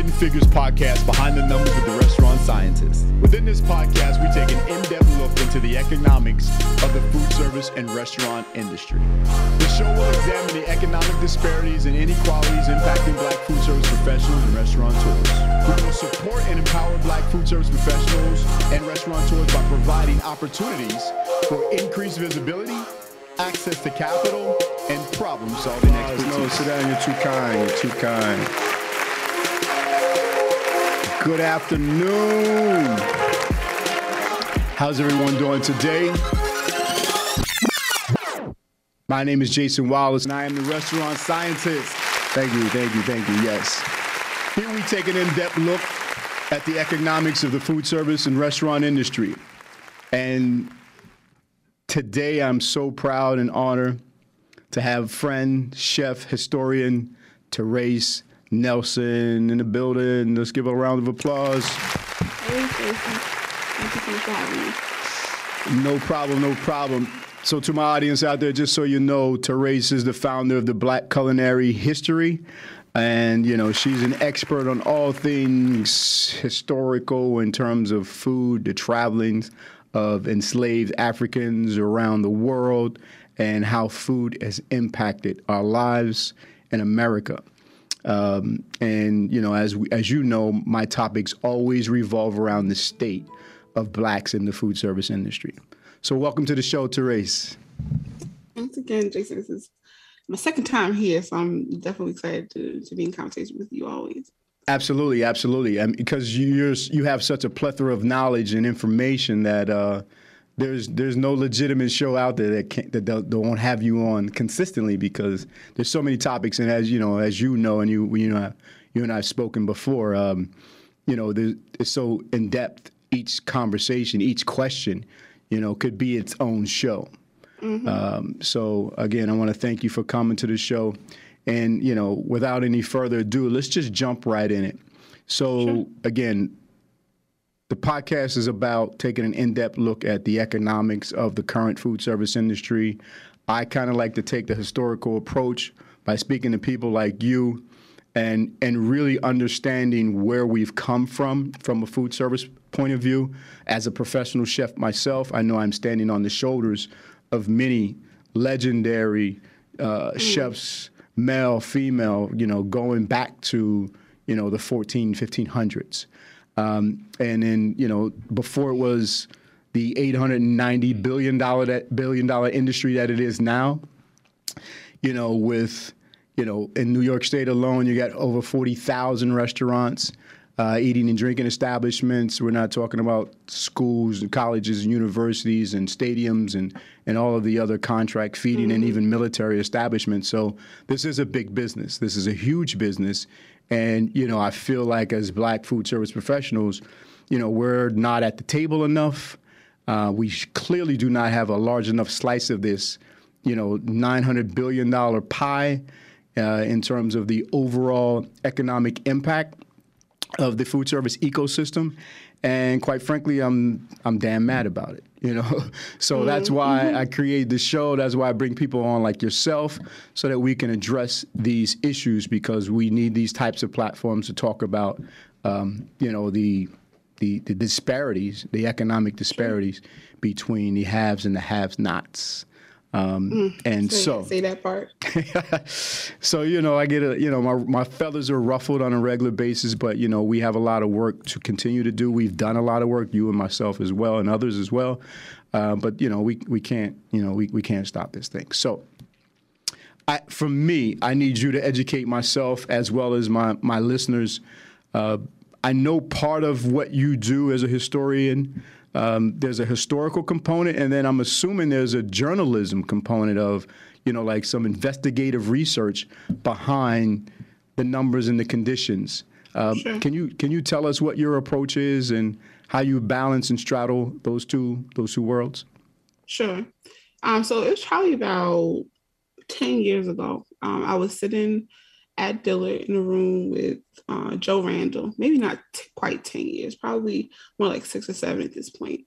Hidden Figures podcast, Behind the Numbers with the Restaurant Scientist. Within this podcast, we take an in depth look into the economics of the food service and restaurant industry. The show will examine the economic disparities and inequalities impacting black food service professionals and restaurateurs. We will support and empower black food service professionals and restaurateurs by providing opportunities for increased visibility access to capital, and problem solving expertise. No, sit down. You're too kind. You're too kind. Good afternoon. How's everyone doing today? My name is Jason Wallace, and I am the restaurant scientist. Thank you, thank you, thank you. Yes. Here we take an in depth look at the economics of the food service and restaurant industry. And today I'm so proud and honored to have friend, chef, historian Therese Nelson in the building. Let's give a round of applause. Hey, Jason. Thank you for having me. No problem, no problem. So, to my audience out there, just so you know, Therese is the founder of the Black Culinary History. And, you know, she's an expert on all things historical in terms of food, the travelings of enslaved Africans around the world, and how food has impacted our lives in America. Um, and you know, as we, as you know, my topics always revolve around the state of blacks in the food service industry. So, welcome to the show, Therese. Once again, Jason, this is my second time here, so I'm definitely excited to, to be in conversation with you always. Absolutely, absolutely, and because you you have such a plethora of knowledge and information that uh, there's there's no legitimate show out there that can't, that don't, won't have you on consistently because there's so many topics, and as you know, as you know, and you you know, you and I have spoken before, um, you know, it's so in depth. Each conversation, each question, you know, could be its own show. Mm-hmm. Um, so again, I want to thank you for coming to the show, and you know, without any further ado, let's just jump right in it. So sure. again, the podcast is about taking an in depth look at the economics of the current food service industry. I kind of like to take the historical approach by speaking to people like you and, and really understanding where we've come from from a food service point of view. As a professional chef myself, I know I'm standing on the shoulders of many legendary uh, mm. chefs, male, female, you know, going back to, you know, the 14, 1500s. Um, and then, you know, before it was the 890 billion dollar that billion dollar industry that it is now, you know, with you know, in New York State alone, you got over 40,000 restaurants, uh, eating and drinking establishments. We're not talking about schools and colleges and universities and stadiums and, and all of the other contract feeding mm-hmm. and even military establishments. So this is a big business. This is a huge business. And, you know, I feel like as black food service professionals, you know, we're not at the table enough. Uh, we clearly do not have a large enough slice of this, you know, $900 billion pie uh, in terms of the overall economic impact of the food service ecosystem. And quite frankly, I'm I'm damn mad about it. You know, so mm-hmm. that's why mm-hmm. I create this show. That's why I bring people on like yourself, so that we can address these issues because we need these types of platforms to talk about, um, you know, the, the the disparities, the economic disparities between the haves and the have-nots. Um, mm, and so, say that part. so you know, I get a you know my my feathers are ruffled on a regular basis, but you know we have a lot of work to continue to do. We've done a lot of work, you and myself as well, and others as well. Uh, but you know we we can't you know we, we can't stop this thing. So. I, for me, I need you to educate myself as well as my my listeners. Uh, I know part of what you do as a historian um, there's a historical component, and then I'm assuming there's a journalism component of, you know, like some investigative research behind the numbers and the conditions. Um, sure. Can you can you tell us what your approach is and how you balance and straddle those two those two worlds? Sure. Um, so it's probably about ten years ago. Um, I was sitting at Dillard in a room with uh, Joe Randall, maybe not t- quite 10 years, probably more like six or seven at this point.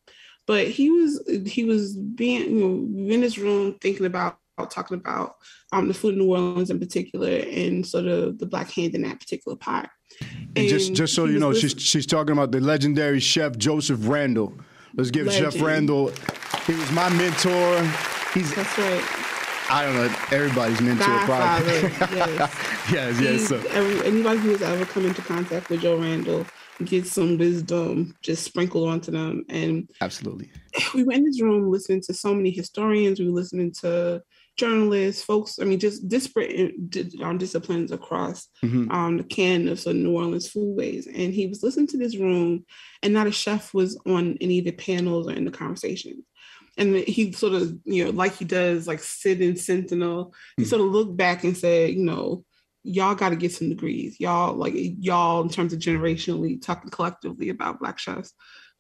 But he was he was being you know in this room thinking about talking about um, the food in New Orleans in particular and sort of the black hand in that particular pot. And, just And just so you know, listen- she's she's talking about the legendary chef Joseph Randall. Let's give Chef Legend. Randall. He was my mentor. He's That's right. I don't know everybody's mentor. Godfather. Probably. yes. yes, yes. So. every- anybody who has ever come into contact with Joe Randall gets some wisdom just sprinkled onto them. And Absolutely. we were in this room listening to so many historians. We were listening to journalists, folks. I mean, just disparate di- um, disciplines across Mhm. um, the can of sort of New Orleans foodways. And he was listening to this room, and not a chef was on any of the panels or in the conversations. And he sort of, you know, like he does, like sit in Sentinel, he Mhm. sort of looked back and said, you know, y'all got to get some degrees. Y'all, like y'all, in terms of generationally, talking collectively about Black chefs.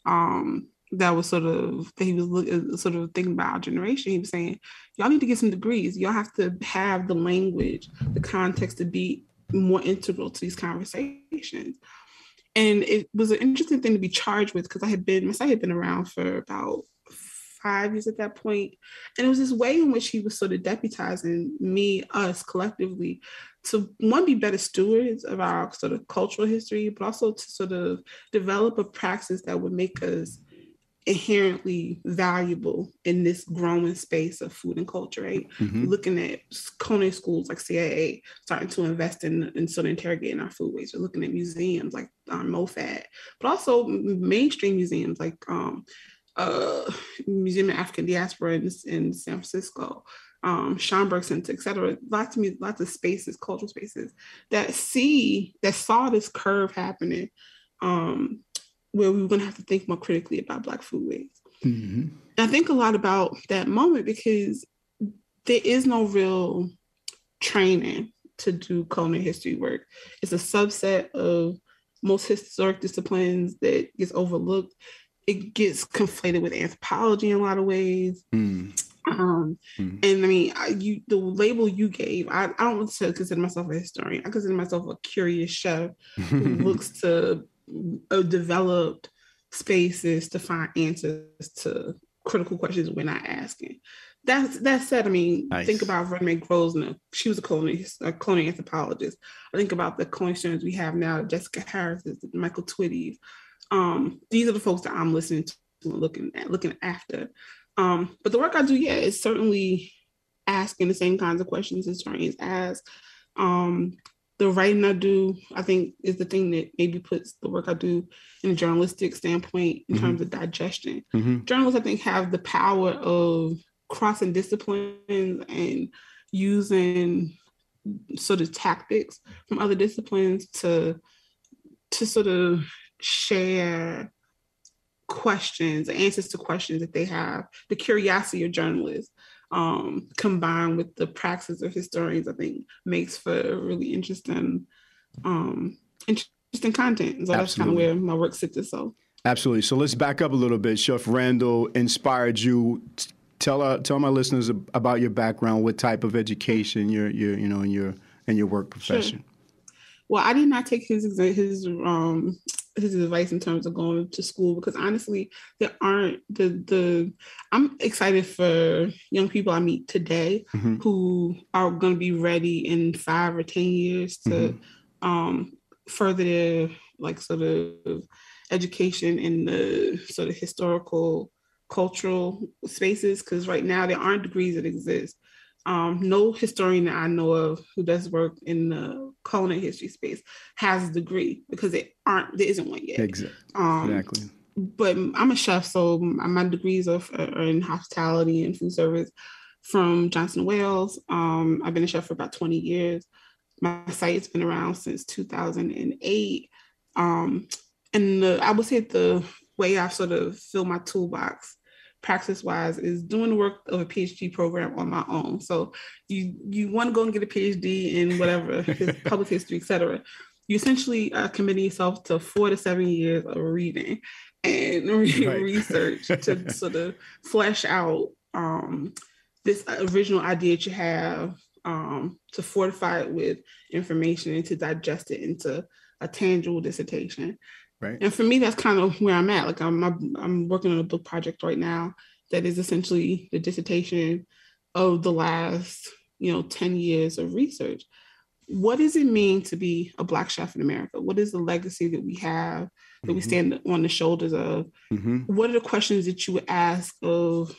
Um, that was sort of that he was look, uh, sort of thinking about our generation. He was saying, y'all need to get some degrees. Y'all have to have the language, the context to be more integral to these conversations. And it was an interesting thing to be charged with because I had been, my site had been around for about five years at that point. And it was this way in which he was sort of deputizing me, us collectively, to one, be better stewards of our sort of cultural history, but also to sort of develop a praxis that would make us inherently valuable in this growing space of food and culture, right? Mhm. Looking at culinary schools like CIA starting to invest in, in sort of interrogating our foodways. We're looking at museums like um, MoFad, but also mainstream museums like um, uh, Museum of African Diaspora in, in San Francisco, um, Schomburg Center, et cetera. Lots of lots of spaces, cultural spaces that see that saw this curve happening, um, where we were going to have to think more critically about Black foodways. Mhm. I think a lot about that moment because there is no real training to do culinary history work. It's a subset of most historic disciplines that gets overlooked. It gets conflated with anthropology in a lot of ways. Mm. Um, Mhm. and I mean, I, you the label you gave, I, I don't want to consider myself a historian. I consider myself a curious chef who looks to uh, develop spaces to find answers to critical questions we're not asking. That's that said, I mean, Nice. think about Vertamae Grosvenor. She was a culinary, a culinary anthropologist. I think about the culinary students we have now, Jessica Harris, Michael Twitty. Um, these are the folks that I'm listening to and looking at, looking after. Um, but the work I do, yeah, is certainly asking the same kinds of questions historians ask. Um, the writing I do, I think, is the thing that maybe puts the work I do in a journalistic standpoint in Mhm. terms of digestion. Mhm. Journalists, I think, have the power of crossing disciplines and using sort of tactics from other disciplines to to sort of share questions, answers to questions that they have, the curiosity of journalists, um, combined with the praxis of historians, I think makes for really interesting, um, interesting content. So that's kind of where my work sits. So Absolutely. So let's back up a little bit. Chef Randall inspired you. Tell our, tell my listeners about your background, what type of education your your you know in your in your work profession. well, I did not take his his um his advice in terms of going to school because honestly, there aren't the the. I'm excited for young people I meet today Mhm. who are going to be ready in five or ten years to Mhm. um further their like sort of education in the sort of historical cultural spaces because right now there aren't degrees that exist um, no historian that I know of who does work in the culinary history space has a degree because there aren't there isn't one yet. Exactly. Um, Exactly. But I'm a chef, so my degrees are, are in hospitality and food service from Johnson Wales. Um, I've been a chef for about 20 years. My site's been around since 2008. Um, and the, I would say the way I've sort of filled my toolbox practice wise is doing the work of a PhD program on my own. So you you want to go and get a PhD in whatever public history, et cetera. You essentially uh, committing yourself to four to seven years of reading and re- Right. research to sort of flesh out um, this original idea that you have um, to fortify it with information and to digest it into a tangible dissertation. Right. And for me, that's kind of where I'm at. Like I'm, I'm, working on a book project right now that is essentially the dissertation of the last, you know, 10 years of research. what does it mean to be a black chef in America? What is the legacy that we have that mm-hmm. we stand on the shoulders of? Mm-hmm. What are the questions that you would ask of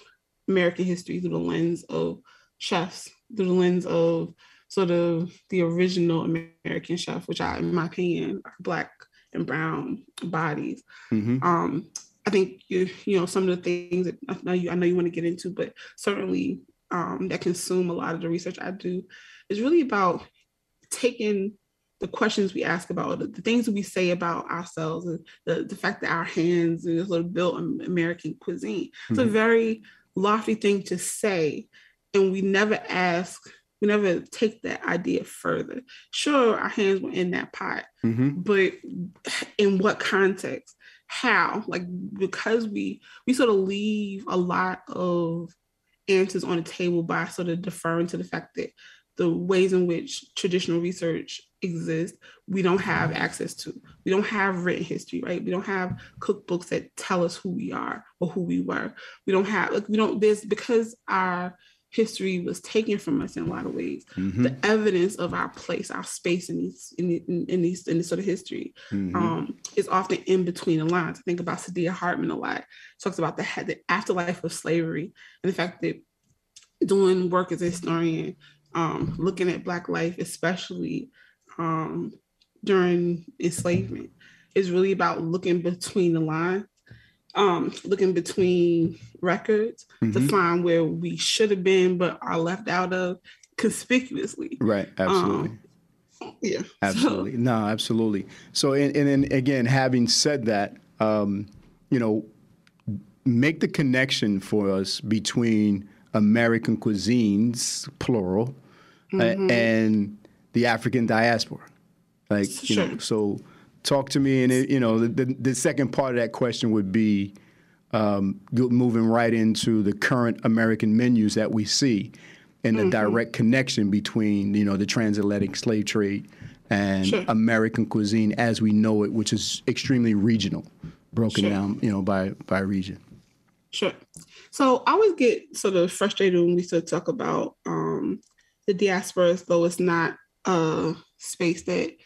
American history through the lens of chefs, through the lens of sort of the original American chef, which I, in my opinion, are black and brown bodies. Mm-hmm. Um, I think you you know some of the things that I know you I know you want to get into, but certainly um, that consume a lot of the research I do is really about taking the questions we ask about the, the things that we say about ourselves, and the, the fact that our hands are sort of built American cuisine. Mm-hmm. It's a mm-hmm. very lofty thing to say, and we never ask we never take that idea further. Sure, our hands were in that pot, mm-hmm. but in what context? How? Like because we we sort of leave a lot of answers on the table by sort of deferring to the fact that the ways in which traditional research exists, we don't have access to. We don't have written history, right? We don't have cookbooks that tell us who we are or who we were. We don't have like we don't. this because our history was taken from us in a lot of ways. Mm-hmm. The evidence of our place, our space in these in, in, in these in this sort of history mm-hmm. um, is often in between the lines. I think about Saidiya Hartman a lot. Talks about the, the afterlife of slavery and the fact that doing work as a historian, um, looking at Black life, especially um, during enslavement, is really about looking between the lines um, looking between records mm-hmm. to find where we should have been but are left out of conspicuously. Right. Absolutely. Um, yeah. Absolutely. So. No, absolutely. So, and, and then again, having said that, um, you know, make the connection for us between American cuisines, plural, mm-hmm. uh, and the African diaspora. Like, sure. you know, so talk to me. And it, you know, the, the, the second part of that question would be um, moving right into the current American menus that we see, and the mm-hmm. direct connection between you know the transatlantic slave trade and sure. American cuisine as we know it, which is extremely regional, broken sure. down you know by by region. Sure. So I always get sort of frustrated when we sort of talk about um, the diaspora as though it's not a space that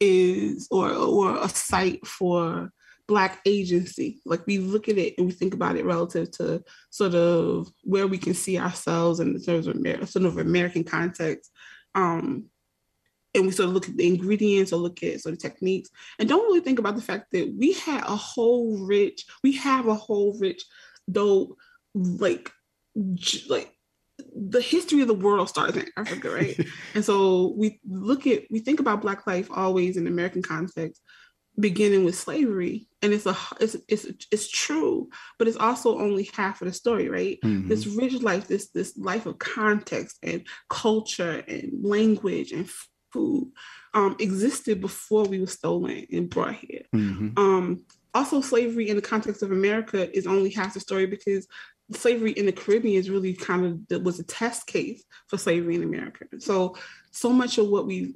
is or or a site for black agency. Like we look at it and we think about it relative to sort of where we can see ourselves in the terms of Amer- sort of american context um, and we sort of look at the ingredients or look at sort of techniques and don't really think about the fact that we had a whole rich we have a whole rich though like like the history of the world starts in Africa, right? and so we look at we think about Black life always in American context, beginning with slavery, and it's a it's it's it's true, but it's also only half of the story, right? Mm-hmm. This rich life, this this life of context and culture and language and food um, existed before we were stolen and brought here. Mm-hmm. Um, also, slavery in the context of America is only half the story because slavery in the Caribbean is really kind of was a test case for slavery in America. So so much of what we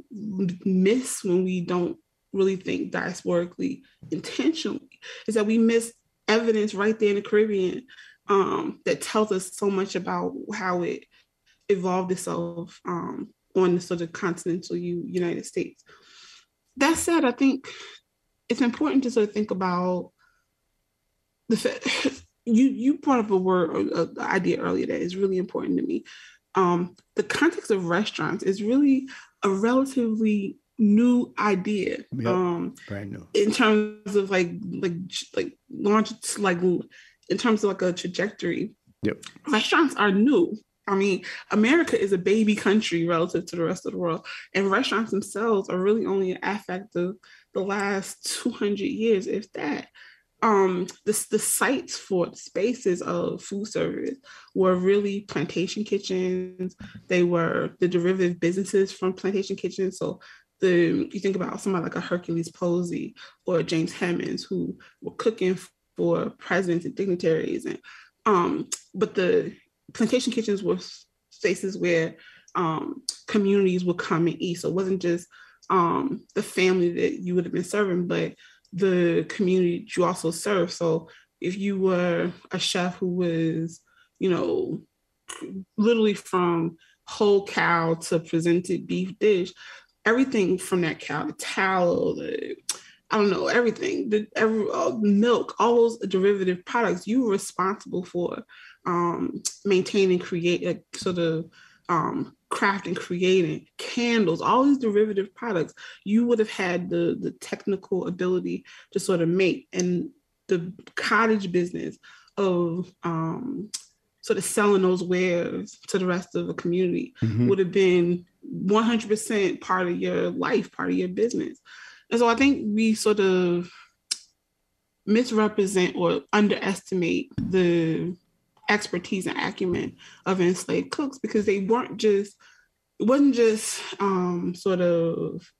miss when we don't really think diasporically intentionally is that we miss evidence right there in the Caribbean um, that tells us so much about how it evolved itself um, on the sort of continental United States. That said, I think it's important to sort of think about the you you brought up a word or an idea earlier that is really important to me. Um, the context of restaurants is really a relatively new idea. Yep. Um, Brand new. In terms of like like like launch like in terms of like a trajectory. Yep. Restaurants are new. I mean, America is a baby country relative to the rest of the world, and restaurants themselves are really only an aspect of the last 200 years, if that um the, the sites for the spaces of food service were really plantation kitchens. They were the derivative businesses from plantation kitchens. So the you think about somebody like a hercules posey or james hemings who were cooking for presidents and dignitaries and um but the plantation kitchens were spaces where um communities would come and eat. So it wasn't just um the family that you would have been serving but the community you also serve. So if you were a chef who was, you know, literally from whole cow to presented beef dish, everything from that cow, the tallow, the I don't know, everything, the every milk, all those derivative products, you were responsible for um, maintaining, create, like, sort of um, crafting, creating candles, all these derivative products. You would have had the the technical ability to sort of make, and the cottage business of um, sort of selling those wares to the rest of the community mm-hmm. would have been 100% part of your life, part of your business. And so I think we sort of misrepresent or underestimate the expertise and acumen of enslaved cooks because they weren't just it wasn't just um, sort of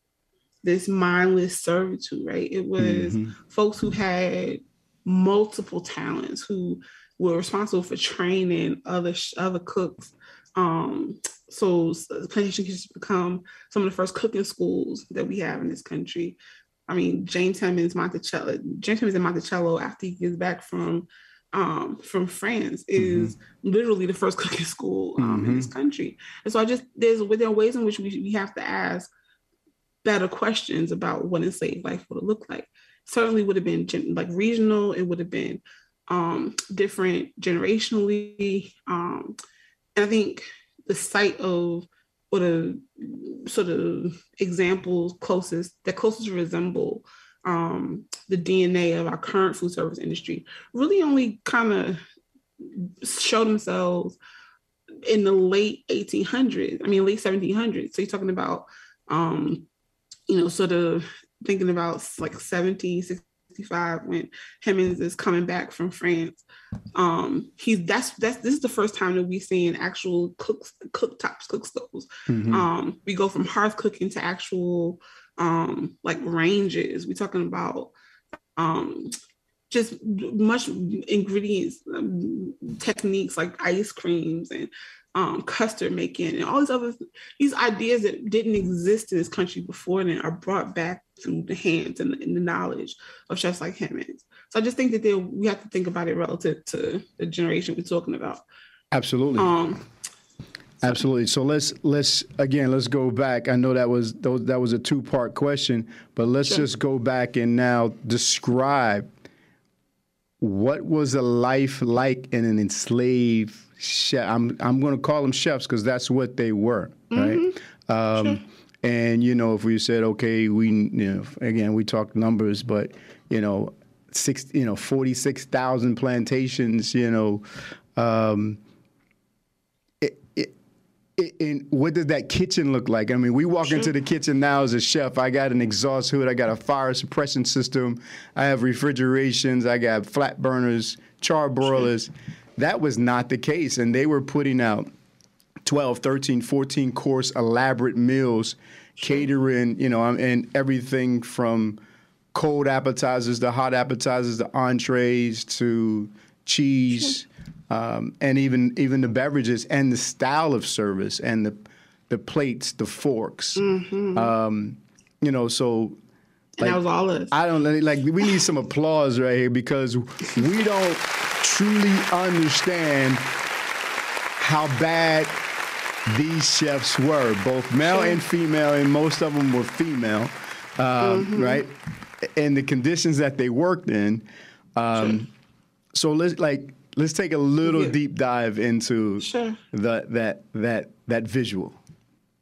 this mindless servitude, right? It was mm-hmm. folks who had multiple talents who were responsible for training other other cooks. Um, so plantation kitchens become some of the first cooking schools that we have in this country. I mean, James Hemings Monticello, James Hemings in Monticello, after he gets back from um, from France, is mm-hmm. literally the first cooking school um, mm-hmm. in this mm-hmm. country. And so I just there's there are ways in which we, we have to ask better questions about what enslaved life would look like. Certainly would have been like regional. It would have been um, different generationally. Um, and I think the site of what a sort of examples closest that closest resemble um, the DNA of our current food service industry really only kind of show themselves in the late 1800s. I mean, late 1700s. So you're talking about, um, you know, sort of thinking about like 1760 65 when Hemings is coming back from France. Um, he's that's that's this is the first time that we've seen actual cooks cooktops, cook stoves. Mm-hmm. Um, we go from hearth cooking to actual um like ranges. We're talking about um just much ingredients um, techniques like ice creams and um, custard making and all these other these ideas that didn't exist in this country before then are brought back through the hands and, and the knowledge of chefs like Hemings. So I just think that we have to think about it relative to the generation we're talking about. Absolutely. Um, Absolutely. So let's let's again let's go back. I know that was that was a two part question, but let's sure. just go back and now describe what was a life like in an enslaved chef. I'm I'm going to call them chefs because that's what they were, mm-hmm. right? Um, sure. And you know, if we said, okay, we you know, again, we talked numbers, but you know, six, you know, forty six thousand plantations, you know. Um, and what does that kitchen look like? I mean, we walk sure. into the kitchen now as a chef. I got an exhaust hood. I got a fire suppression system. I have refrigerations. I got flat burners, char broilers. Sure. That was not the case. And they were putting out 12, 13, 14 course elaborate meals, catering, you know, and everything from cold appetizers to hot appetizers to entrees to cheese. Um, and even even the beverages and the style of service and the the plates, the forks. Mm-hmm. Um, you know, so like, and that was all us. I don't like. We need some applause right here because we don't truly understand how bad these chefs were, both male and female, and most of them were female, um, mm-hmm. right? And the conditions that they worked in. Um, sure. So let's like let's take a little yeah. deep dive into sure. the, that that that visual.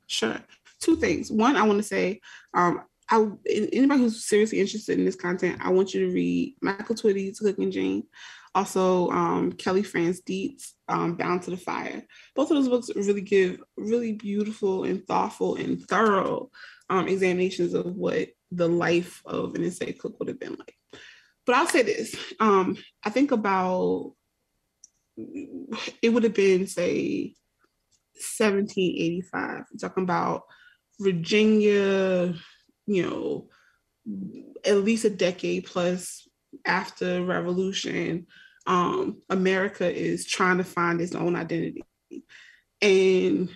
Sure. Two things. One, I want to say, um, I anybody who's seriously interested in this content, I want you to read Michael Twitty's Cooking Gene also um, Kelley Fanto Deetz, um, Bound to the Fire. Both of those books really give really beautiful and thoughtful and thorough um, examinations of what the life of an enslaved cook would have been like. But I'll say this: um, I think about it would have been say 1785. We're talking about Virginia, you know, at least a decade plus after revolution um, america is trying to find its own identity. And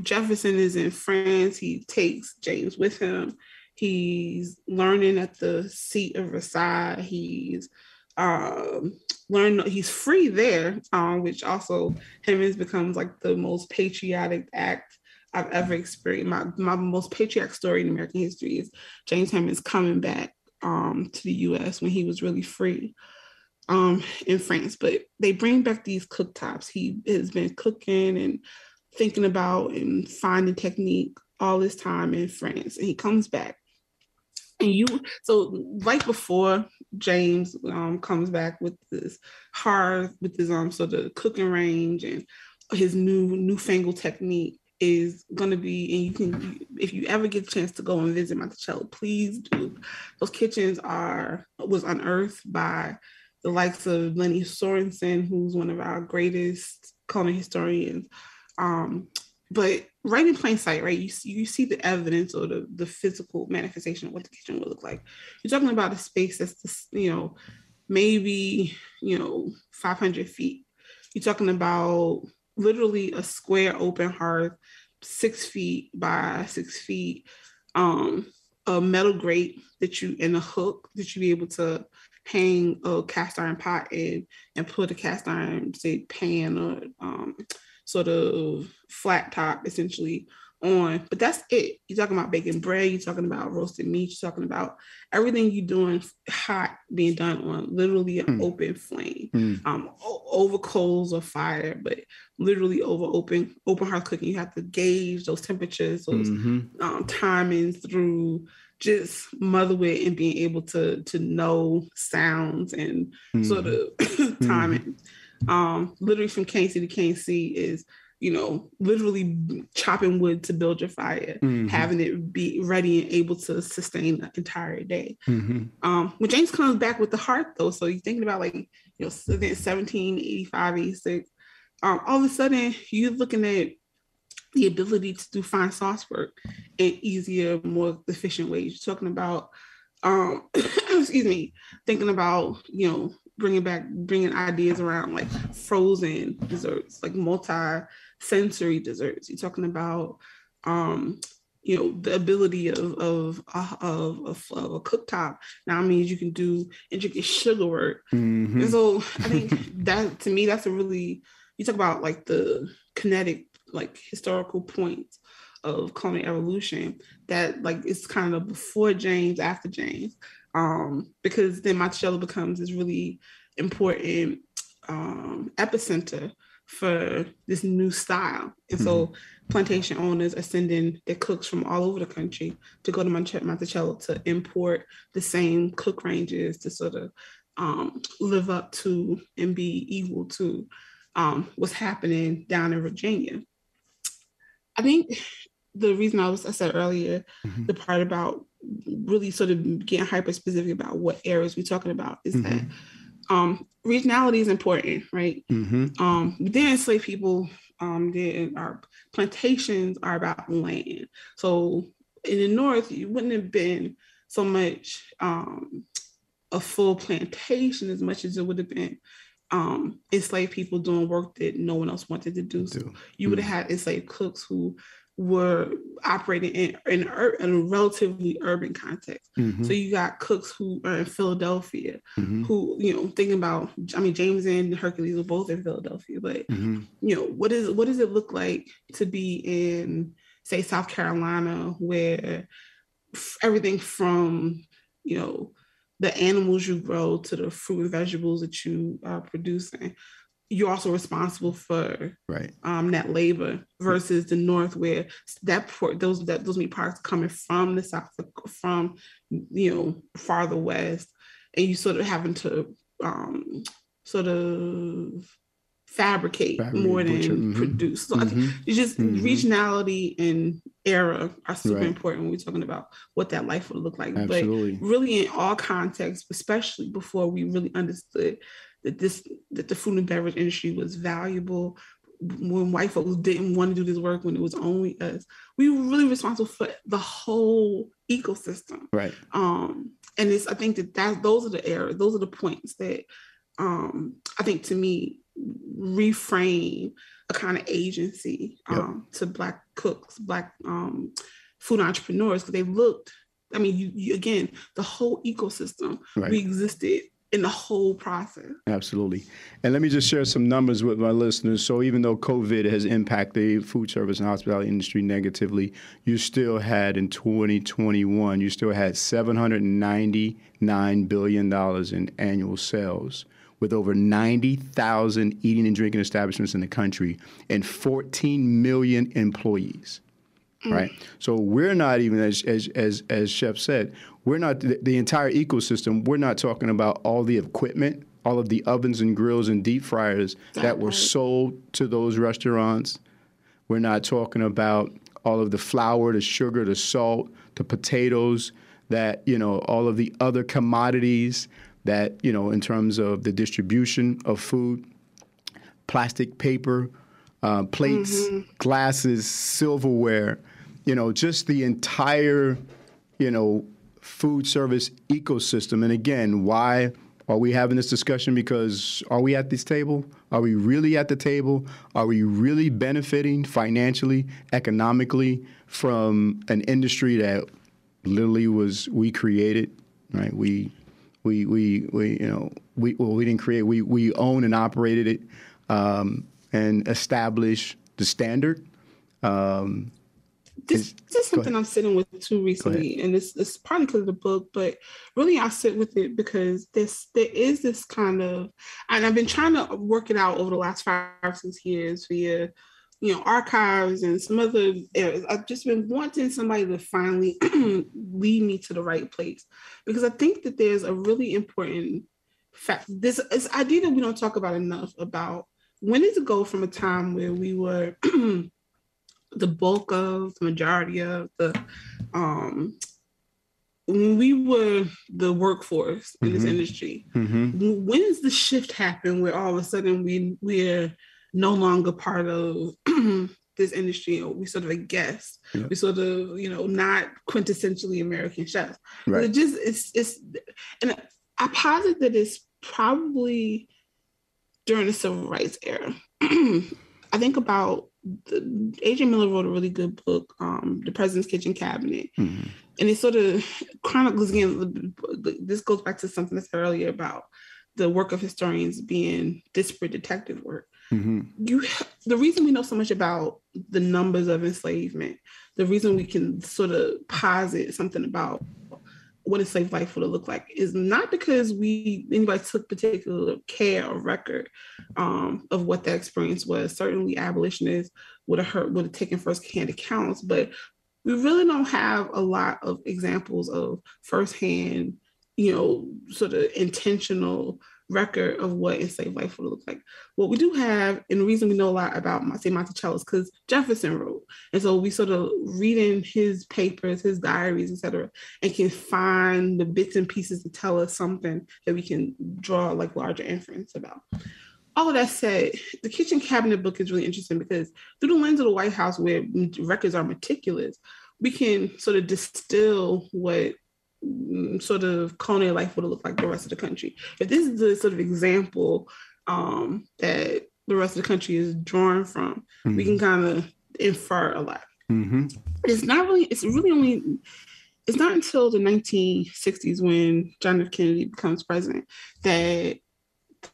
jefferson is in france. He takes james with him. He's learning at the seat of versailles. He's um learn he's free there um which also hemings becomes like the most patriotic act I've ever experienced. My my most patriotic story in American history is James Hemings coming back um, to the U.S. when he was really free um, in France. But they bring back these cooktops. He has been cooking and thinking about and finding technique all this time in France, and he comes back. And you, so right before James um, comes back with this hard, with his um, so the cooking range and his new newfangled technique is going to be and you can if you ever get a chance to go and visit monticello please do. Those kitchens are was unearthed by the likes of Leni Sorensen who's one of our greatest culinary historians. Um, but right in plain sight right you see, you see the evidence or the, the physical manifestation of what the kitchen would look like. You're talking about a space that's just, you know maybe you know 500 feet. You're talking about literally a square open hearth, six feet by six feet, um, a metal grate that you and a hook that you be able to hang a cast iron pot in and put a cast iron say pan or um, sort of flat top essentially on, but that's it. You're talking about baking bread, you're talking about roasted meat, you're talking about everything you're doing hot being done on literally an mm. open flame, mm. um, over coals of fire, but literally over open open hearth cooking. You have to gauge those temperatures, those mm-hmm. um, timings through just mother wit and being able to to know sounds and mm-hmm. sort of mm-hmm. Um, literally from KC to KC is you know, literally chopping wood to build your fire, mm-hmm. having it be ready and able to sustain the entire day. Mm-hmm. Um, when James comes back with the heart, though, so you're thinking about like, you know, 1785, 86, um, all of a sudden you're looking at the ability to do fine sauce work in easier, more efficient ways. You're talking about, um, excuse me, thinking about, you know, bringing back, bringing ideas around like frozen desserts, like multi sensory desserts. You're talking about, um, you know, the ability of of of, of, of a cooktop now means you can do intricate sugar work. Mm-hmm. And so I think that to me, that's a really you talk about like the kinetic, like historical points of culinary evolution that like it's kind of before James, after James, um, because then Monticello becomes this really important um, epicenter for this new style. And mm-hmm. so plantation owners are sending their cooks from all over the country to go to Monticello to import the same cook ranges to sort of um, live up to and be equal to um, what's happening down in Virginia. I think the reason I was I said earlier, mm-hmm. the part about really sort of getting hyper specific about what areas we're talking about is mm-hmm. that um, regionality is important, right? Mm-hmm. Um, then enslaved people, um, then our plantations are about land. So in the North, you wouldn't have been so much um, a full plantation as much as it would have been um, enslaved people doing work that no one else wanted to do. So you mm-hmm. would have had enslaved cooks who were operating in, in, in, a relatively urban context. Mm-hmm. So you got cooks who are in Philadelphia, mm-hmm. who, you know, thinking about, I mean, James and Hercules were both in Philadelphia, but, mm-hmm. you know, what is what does it look like to be in, say, South Carolina, where everything from, you know, the animals you grow to the fruit and vegetables that you are producing you're also responsible for right um, that labor versus the north where that port those that those meat products coming from the south from you know farther west and you sort of having to um, sort of fabricate, fabricate more than mm-hmm. produce so mm-hmm. it's just mm-hmm. regionality and era are super right. important when we're talking about what that life would look like Absolutely. but really in all contexts especially before we really understood that this that the food and beverage industry was valuable when white folks didn't want to do this work when it was only us we were really responsible for the whole ecosystem right um and it's i think that that those are the errors those are the points that um i think to me reframe a kind of agency um yep. to black cooks black um food entrepreneurs because they looked i mean you, you again the whole ecosystem right. we existed in the whole process. Absolutely. And let me just share some numbers with my listeners. So even though COVID has impacted the food service and hospitality industry negatively, you still had in 2021, you still had $799 billion in annual sales with over 90,000 eating and drinking establishments in the country and 14 million employees. Mm. Right. So we're not even as as as as Chef said, we're not the, the entire ecosystem. We're not talking about all the equipment, all of the ovens and grills and deep fryers that, that were sold to those restaurants. We're not talking about all of the flour, the sugar, the salt, the potatoes, that you know, all of the other commodities that you know, in terms of the distribution of food, plastic, paper, uh, plates, mm-hmm. glasses, silverware, you know, just the entire, you know, food service ecosystem. And again, why are we having this discussion? Because are we at this table? Are we really at the table? Are we really benefiting financially, economically from an industry that literally was we created, right? We we we, we you know we well we didn't create we we own and operated it um, and established the standard. Um, this, this is something I'm sitting with too recently, and it's it's probably because of the book, but really I sit with it because this there is this kind of, and I've been trying to work it out over the last five six years via, you know, archives and some other areas. I've just been wanting somebody to finally lead me to the right place because I think that there's a really important fact. This this idea that we don't talk about enough about when did it go from a time where we were the bulk of the majority of the um when we were the workforce in mm-hmm. this industry mm-hmm. when does the shift happen where all of a sudden we we're no longer part of this industry we sort of a guest yeah. we sort of you know not quintessentially american chefs right. but it just it's it's and i posit that it's probably during the civil rights era i think about the, Adrian Miller wrote a really good book, um, The President's Kitchen Cabinet. Mm-hmm. And it sort of chronicles again, this goes back to something said earlier about the work of historians being disparate detective work. Mm-hmm. You, the reason we know so much about the numbers of enslavement, the reason we can sort of posit something about what enslaved life would looked like is not because we anybody took particular care or record um, of what that experience was. Certainly, abolitionists would have heard would have taken firsthand accounts, but we really don't have a lot of examples of firsthand, you know, sort of intentional record of what enslaved life would look like. What we do have, and the reason we know a lot about say Monticello is because Jefferson wrote. And so we sort of read in his papers, his diaries, etc., and can find the bits and pieces to tell us something that we can draw like larger inference about. All of that said, the kitchen cabinet book is really interesting because through the lens of the White House, where records are meticulous, we can sort of distill what sort of colonial life would have looked like the rest of the country. If this is the sort of example um, that the rest of the country is drawn from, mm-hmm. we can mm-hmm. kind of infer a lot. Mm-hmm. It's not really, it's really only, it's not until the 1960s when John F. Kennedy becomes president that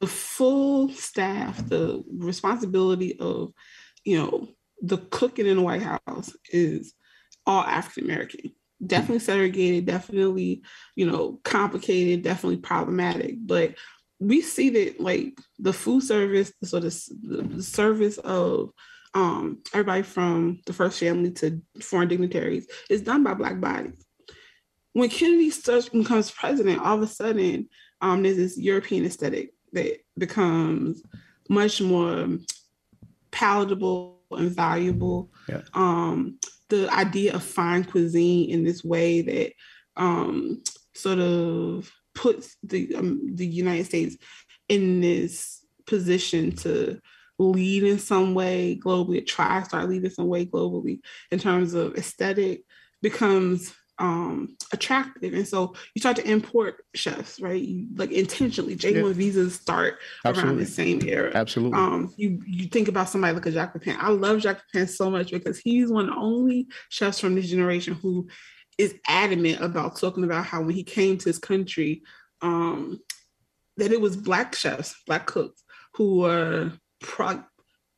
the full staff, the responsibility of, you know, the cooking in the White House is all African American definitely segregated, definitely, you know, complicated, definitely problematic. But we see that like the food service, the sort of the service of um, everybody from the first family to foreign dignitaries is done by black bodies. When Kennedy starts becomes president, all of a sudden um, there's this European aesthetic that becomes much more palatable and valuable. Yeah. Um, the idea of fine cuisine in this way that um, sort of puts the um, the United States in this position to lead in some way globally, try to start leading some way globally in terms of aesthetic becomes um, attractive. And so you start to import chefs, right? You, like intentionally, J1 yeah. visas start Absolutely. around the same era. Absolutely. Um, you you think about somebody like a Jacques Pepin. I love Jacques Pepin so much because he's one of the only chefs from this generation who is adamant about talking about how when he came to his country, um, that it was black chefs, black cooks who were pro-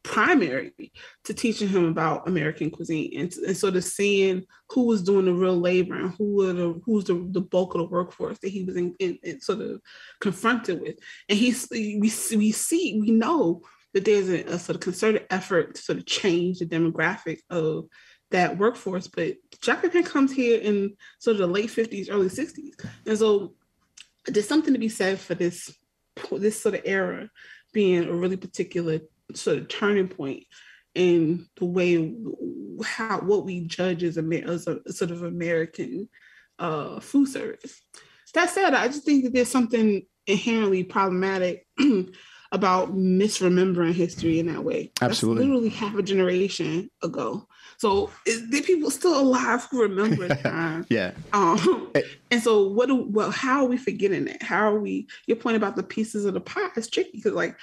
primary to teaching him about American cuisine and, and sort of seeing who was doing the real labor and who were the who's the, the bulk of the workforce that he was in, in, in sort of confronted with. And he's we we see we know that there's a, a, sort of concerted effort to sort of change the demographic of that workforce. But Jacques Pepin comes here in sort of the late 50s, early 60s. And so there's something to be said for this this sort of era being a really particular sort of turning point in the way how what we judge as, a, as a sort of American uh, food service. That said, I just think that there's something inherently problematic about misremembering history in that way. Absolutely, That's literally half a generation ago. So is there people still alive who remember the time? yeah. Um, and so what do well how are we forgetting it? How are we your point about the pieces of the pie is tricky because like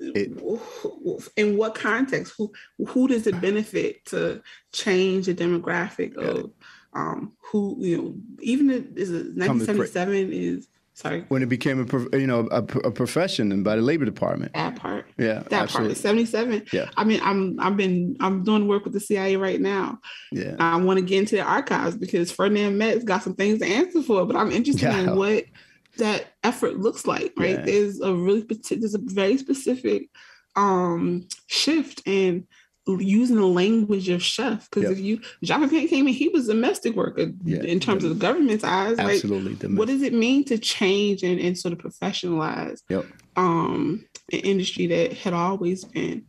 it, in what context? Who who does it benefit to change the demographic of um who you know even is it 1977 is Sorry. When it became a you know a, a profession and by the labor department. That part. Yeah. That absolutely. part. Seventy seven. Yeah. I mean, I'm I've been I'm doing work with the CIA right now. Yeah. I want to get into the archives because Ferdinand Metz got some things to answer for, but I'm interested yeah. in what that effort looks like. Right. Yeah. There's a really there's a very specific um shift in using the language of chef because yep. if you Jacques came in, he was a domestic worker yeah. in terms of the government's eyes. Absolutely, like, what does it mean to change and, and sort of professionalize yep. um, an industry that had always been?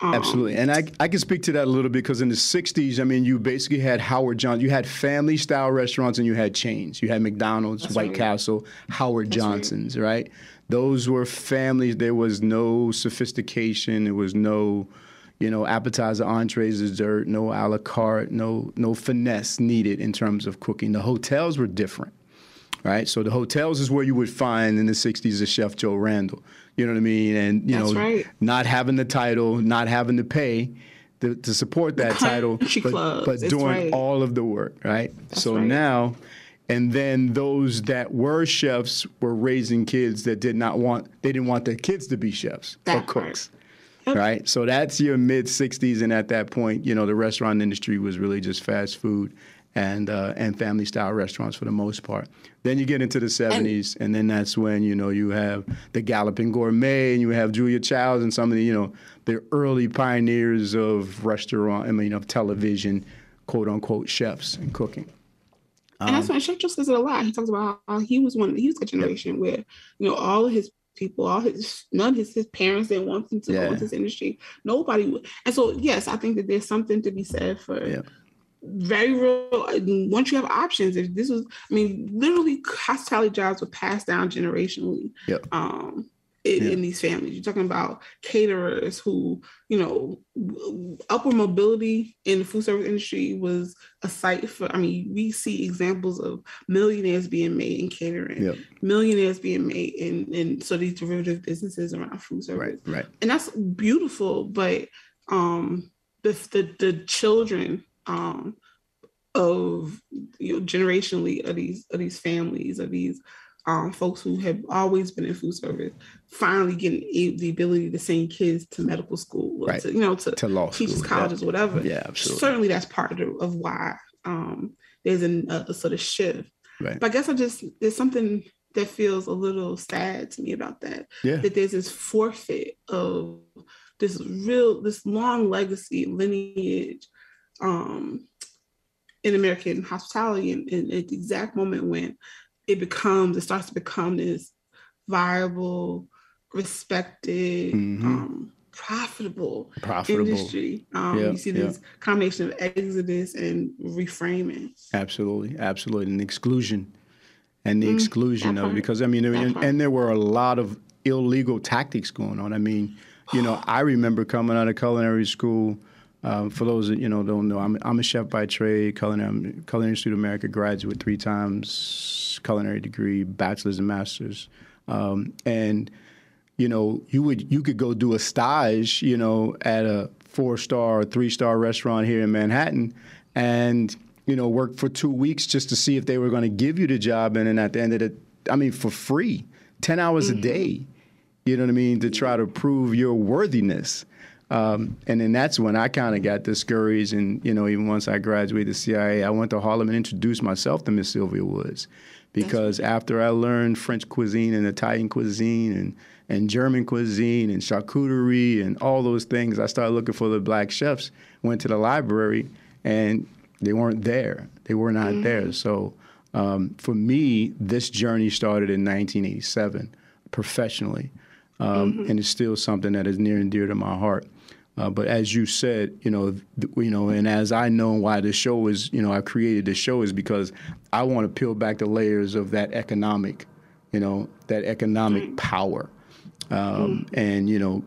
Um, Absolutely, and I I can speak to that a little bit because in the '60s, I mean, you basically had Howard John, you had family style restaurants, and you had chains. You had McDonald's, White right. Castle, Howard That's Johnson's, right. right? Those were families. There was no sophistication. There was no you know, appetizer, entrees, dessert, no a la carte, no no finesse needed in terms of cooking. The hotels were different, right? So the hotels is where you would find in the '60s a Chef Joe Randall. You know what I mean? And you That's know, right. not having the title, not having to pay. To, to support that title, but, but doing right. all of the work, right? That's so right. now, and then those that were chefs were raising kids that did not want they didn't want their kids to be chefs that or cooks. Part right? So that's your mid 60s, and at that point, you know, the restaurant industry was really just fast food and uh, and family style restaurants for the most part. Then you get into the 70s, and, and, then that's when you know you have the Galloping Gourmet, and you have Julia Childs and some of the you know the early pioneers of restaurant, I mean of television, quote unquote chefs and cooking. And that's um, when Chef Joe says it a lot. He talks about how he was one. He was a generation yep. where you know all of his people. All his none of his, his parents didn't want him to yeah. go into this industry. Nobody would. And so yes, I think that there's something to be said for yeah. Very real. Once you have options, if this was, I mean, literally hospitality jobs were passed down generationally. Yep. Um, in, yeah. in, these families. You're talking about caterers who, you know, upward mobility in the food service industry was a site for. I mean, we see examples of millionaires being made in catering, millionaires being made in in of these derivative businesses around food service. Right, right. And that's beautiful, but um, the the, the children um of you know generationally of these of these families of these um, folks who have always been in food service finally getting a, the ability to send kids to medical school, right. to, you know, to, to law teachers, school, colleges, yeah. whatever. Yeah, absolutely. Certainly, that's part of, the, of why um, there's an, a, a, sort of shift. Right. But I guess I just there's something that feels a little sad to me about that. Yeah. That there's this forfeit of this real, this long legacy lineage um, in American hospitality, and, and at the exact moment when it becomes, it starts to become this viable, respected, mm-hmm. um, profitable, profitable industry. Um, yeah, you see this yeah. combination of exodus and reframing. Absolutely, absolutely, and exclusion, and the Mm, exclusion of part. because I mean, and, and there were a lot of illegal tactics going on. I mean, you know, I remember coming out of culinary school. Um, for those that you know don't know, I'm, I'm a chef by trade, culinary Culinary Institute of America graduate, three times culinary degree, bachelor's and master's, um, and you know you would you could go do a stage, you know, at a four star or three star restaurant here in Manhattan, and you know work for two weeks just to see if they were going to give you the job, and then at the end of it, I mean, for free 10 hours mm-hmm. a day, you know what I mean, to try to prove your worthiness. Um, and then that's when I kind of got discouraged. And, you know, even once I graduated the CIA, I went to Harlem and introduced myself to Miss Sylvia Woods. Because after I learned French cuisine and Italian cuisine and, and German cuisine and charcuterie and all those things, I started looking for the black chefs, went to the library, and they weren't there. They were not mm-hmm. there. So um, for me, this journey started in 1987 professionally. Um, mm-hmm. And it's still something that is near and dear to my heart. Uh, but as you said, you know, th- you know, and as I know why the show is, you know, I created this show is because I want to peel back the layers of that economic, you know, that economic mm. power. Um, mm. And you know,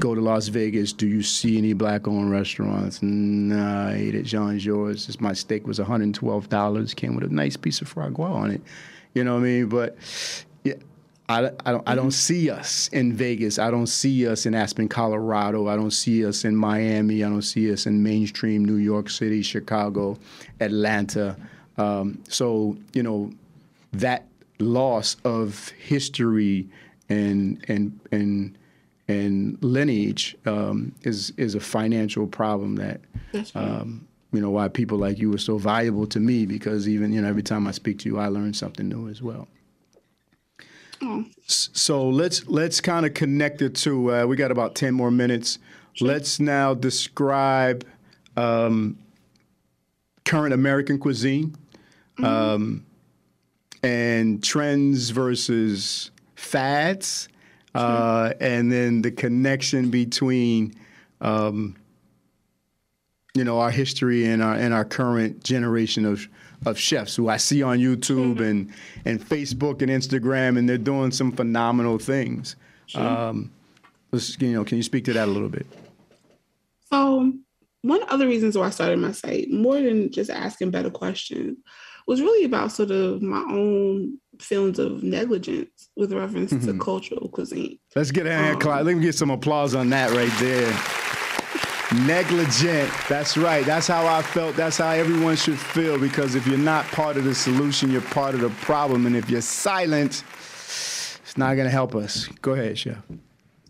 go to Las Vegas. Do you see any black-owned restaurants? Nah, I ate at Jean Georges. My steak was one hundred twelve dollars. Came with a nice piece of foie gras on it. You know what I mean? But I, I, don't, I don't see us in Vegas. I don't see us in Aspen, Colorado. I don't see us in Miami. I don't see us in mainstream New York City, Chicago, Atlanta. Um, so, you know, that loss of history and, and, and, and lineage um, is, is a financial problem that, um, you know, why people like you are so valuable to me because even, you know, every time I speak to you, I learn something new as well. So let's let's kind of connect it to. Uh, we got about ten more minutes. Sure. Let's now describe um, current American cuisine mm-hmm. um, and trends versus fads, sure. uh, and then the connection between. Um, you know our history and our and our current generation of of chefs who I see on YouTube mm-hmm. and and Facebook and Instagram, and they're doing some phenomenal things. Sure. Um, you know, can you speak to that a little bit? So, one of the reasons why I started my site, more than just asking better questions, was really about sort of my own feelings of negligence with reference mm-hmm. to cultural cuisine. Let's get a hand um, clap. Let me get some applause on that right there. Negligent. That's right. That's how I felt. That's how everyone should feel because if you're not part of the solution, you're part of the problem. And if you're silent, it's not going to help us. Go ahead, Chef.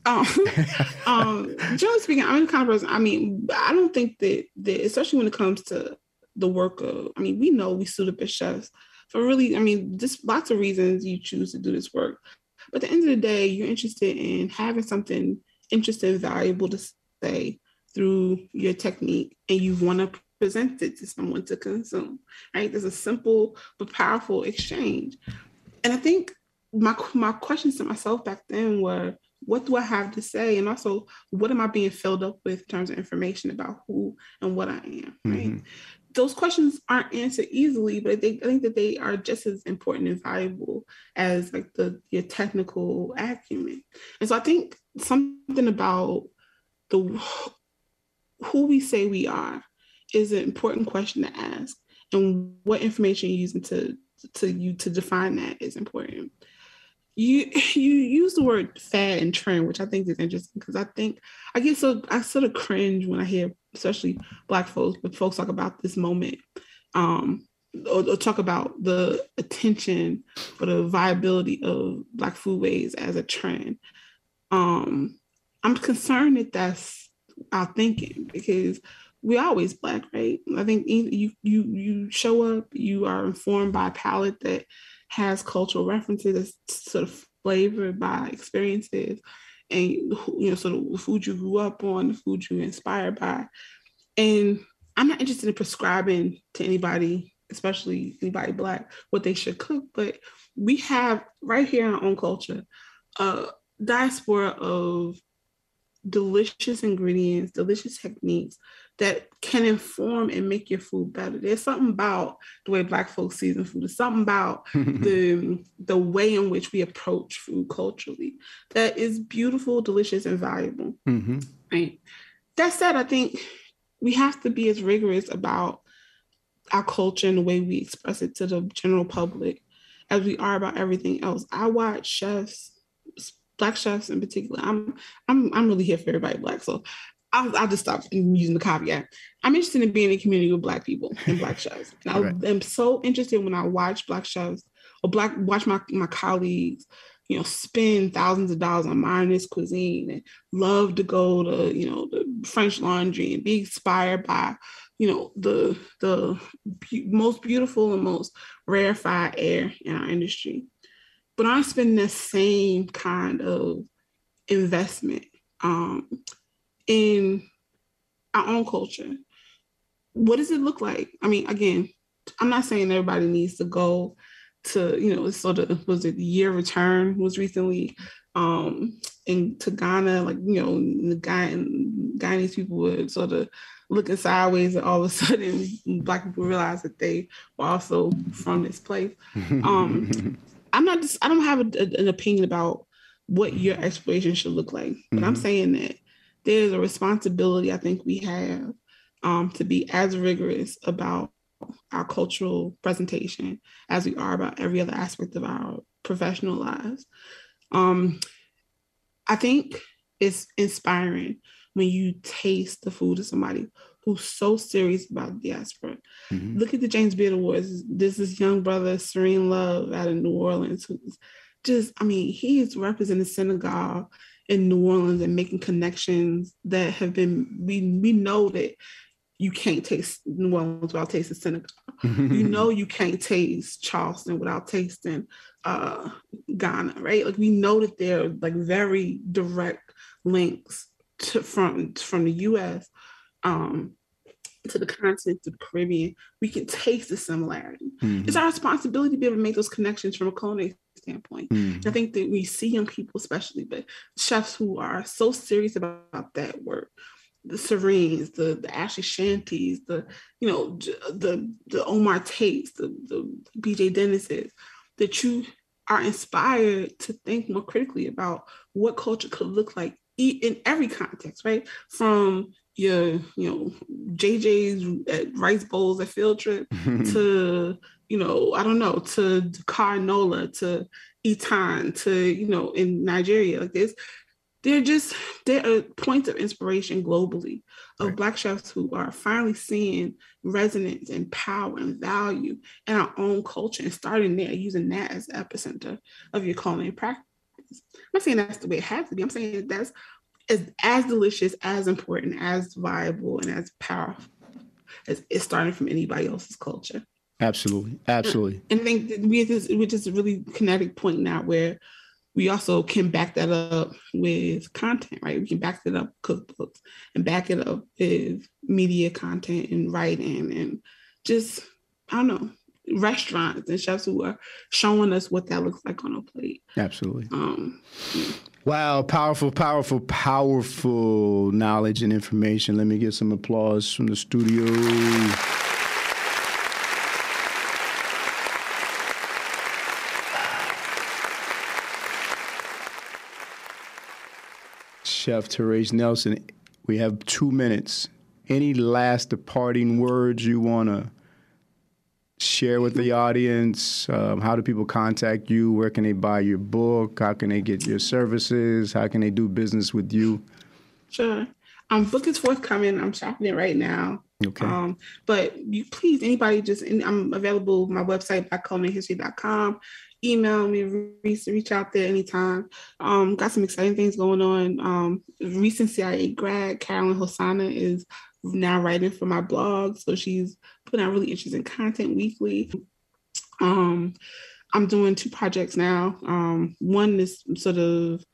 Um, um, generally speaking, I'm the kind of person. I mean, I don't think that, that, especially when it comes to the work of, I mean, we know we suit up as chefs for really, I mean, just lots of reasons you choose to do this work. But at the end of the day, you're interested in having something interesting, valuable to say through your technique and you want to present it to someone to consume, right? There's a simple but powerful exchange. And I think my, my questions to myself back then were, what do I have to say? And also, what am I being filled up with in terms of information about who and what I am, right? Mm-hmm. Those questions aren't answered easily, but I think, I think that they are just as important and valuable as like the your technical acumen. And so I think something about the who we say we are is an important question to ask and what information you're using to to you to define that is important. You you use the word fad and trend which i think is interesting because i think i get so i sort of cringe when i hear especially black folks but folks talk about this moment um or, or talk about the attention or the viability of black foodways as a trend. Um i'm concerned that that's our thinking because we're always black, right? I think you you you show up, you are informed by a palette that has cultural references, that's sort of flavored by experiences, and you know, sort of the food you grew up on, the food you inspired by. And I'm not interested in prescribing to anybody, especially anybody black, what they should cook, but we have right here in our own culture a diaspora of delicious ingredients, delicious techniques that can inform and make your food better. There's something about the way Black folks season food. There's something about the the way in which we approach food culturally that is beautiful, delicious, and valuable. Mm-hmm. Right. That said, I think we have to be as rigorous about our culture and the way we express it to the general public as we are about everything else. I watch chefs black chefs in particular. I'm I'm I'm really here for everybody black. So I'll, I'll just stop using the caveat. I'm interested in being in a community with black people and black chefs. And I am so interested when I watch black chefs or black watch my, my colleagues, you know, spend thousands of dollars on modernist cuisine and love to go to, you know, the French laundry and be inspired by, you know, the the most beautiful and most rarefied air in our industry. But I'm spending the same kind of investment um, in our own culture. What does it look like? I mean, again, I'm not saying everybody needs to go to, you know, sort of was it the year return was recently um in to Ghana, like, you know, the guy and Guyanese people would sort of looking sideways and all of a sudden black people realize that they were also from this place. Um I'm not just I don't have a, a, an opinion about what your exploration should look like, but mm-hmm. I'm saying that there's a responsibility I think we have um, to be as rigorous about our cultural presentation as we are about every other aspect of our professional lives. Um, I think it's inspiring when you taste the food of somebody who's so serious about diaspora. Mm-hmm. Look at the James Beard Awards. This is young brother Serigne Love out of New Orleans, who's just, I mean, he's representing Senegal in New Orleans and making connections that have been we we know that you can't taste New Orleans without tasting Senegal. you know you can't taste Charleston without tasting uh, Ghana, right? Like we know that there are like very direct links to, from from the U.S. Um, to the continent, to the Caribbean. We can taste the similarity. Mm-hmm. It's our responsibility to be able to make those connections from a culinary standpoint. Mm-hmm. I think that we see young people, especially, but chefs who are so serious about that work, the Serignes, the the Ashleigh Shanties, the you know the the Omar Tates, the the BJ Dennises, that you are inspired to think more critically about what culture could look like in every context, right? From your you know JJ's at rice bowls at field trip to you know I don't know to Carnola to Eton to you know in Nigeria. Like this they're just there are a points of inspiration globally of right. black chefs who are finally seeing resonance and power and value in our own culture and starting there using that as the epicenter of your culinary practice. I'm not saying that's the way it has to be. I'm saying that's as, as delicious as important as viable and as powerful as it's starting from anybody else's culture. Absolutely. Absolutely. And i think we just we're just a really kinetic point now where we also can back that up with content, right? We can back that up cookbooks and back it up with media content and writing and just, I don't know, restaurants and chefs who are showing us what that looks like on a plate. Absolutely. Um, yeah. Wow, powerful, powerful, powerful knowledge and information. Let me get some applause from the studio. Chef Therese Nelson. We have two minutes. Any last departing words you want to share with the audience? Um, how do people contact you? Where can they buy your book? How can they get your services? How can they do business with you? Sure. Um, book is forthcoming. I'm shopping it right now. Okay. Um, but you please, anybody just, I'm available. My website, blackculinaryhistory.com email me, reach, reach out there anytime. Um, got some exciting things going on. Um, recent CIA grad, Carolyn Hosanna, is now writing for my blog. So she's putting out really interesting content weekly. Um, I'm doing two projects now. Um, one is sort of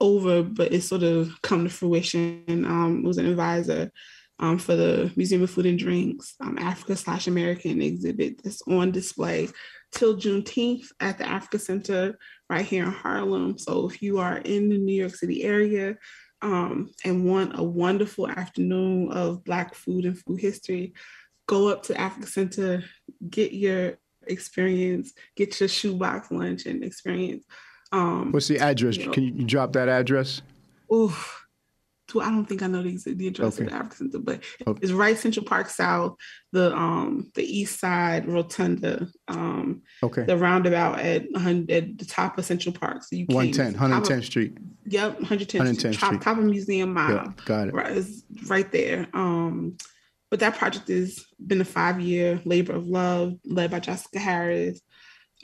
over, but it's sort of come to fruition. And um, was an advisor um, for the Museum of Food and Drinks um, Africa slash American exhibit that's on display till Juneteenth at the Africa Center right here in Harlem. So if you are in the New York City area um, and want a wonderful afternoon of Black food and food history, go up to Africa Center, get your experience, get your shoebox lunch and experience. Um, What's the address? You know, Can you drop that address? Oof to I don't think I know the, the address okay. of the Africa Center, but okay. it's right Central Park South, the um the East Side Rotunda, um okay, the roundabout at at the top of Central Park. So you 110, 110th Street. Yep, 110th, 110th Street, top, top of Museum Mile. Yep, got it. Right, it's right there. Um, but that project has been a five year labor of love led by Jessica Harris.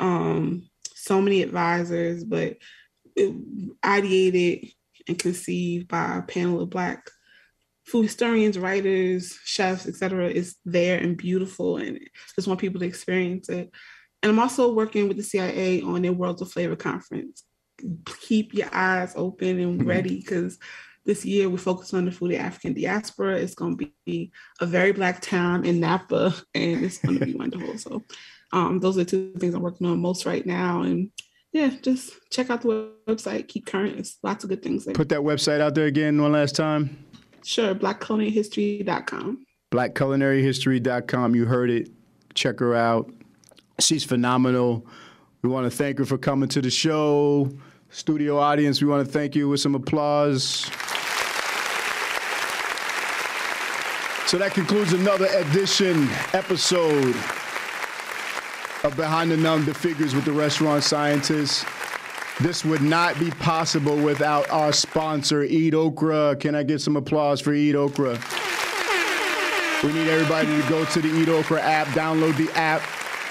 Um, so many advisors, but it, ideated and conceived by a panel of Black food historians, writers, chefs, etc. is there and beautiful, and just want people to experience it. And I'm also working with the CIA on their Worlds of Flavor conference. Keep your eyes open and mm-hmm. ready because this year we focus on the food of African diaspora. It's going to be a very black town in Napa, and it's going to be wonderful. So, um, those are two things I'm working on most right now, and yeah, just check out the website. Keep current. It's lots of good things there. Put that website out there again one last time. Sure, blackculinaryhistory.com. Blackculinaryhistory.com. You heard it. Check her out. She's phenomenal. We want to thank her for coming to the show. Studio audience, we want to thank you with some applause. So that concludes another edition, episode Behind the Numb, the figures with the restaurant scientists. This would not be possible without our sponsor, Eat Okra. Can I get some applause for Eat Okra? We need everybody to go to the Eat Okra app, download the app,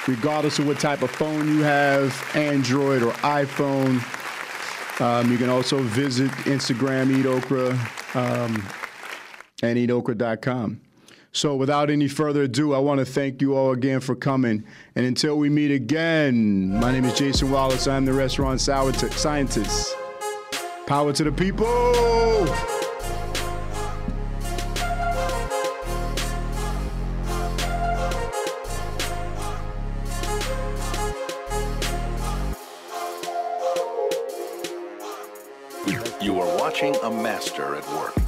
regardless of what type of phone you have, Android or iPhone. Um, you can also visit Instagram, Eat Okra, um, and eatokra.com. So, without any further ado, I want to thank you all again for coming. And until we meet again, my name is Jason Wallace. I'm the restaurant scientist. Power to the people! You are watching a master at work.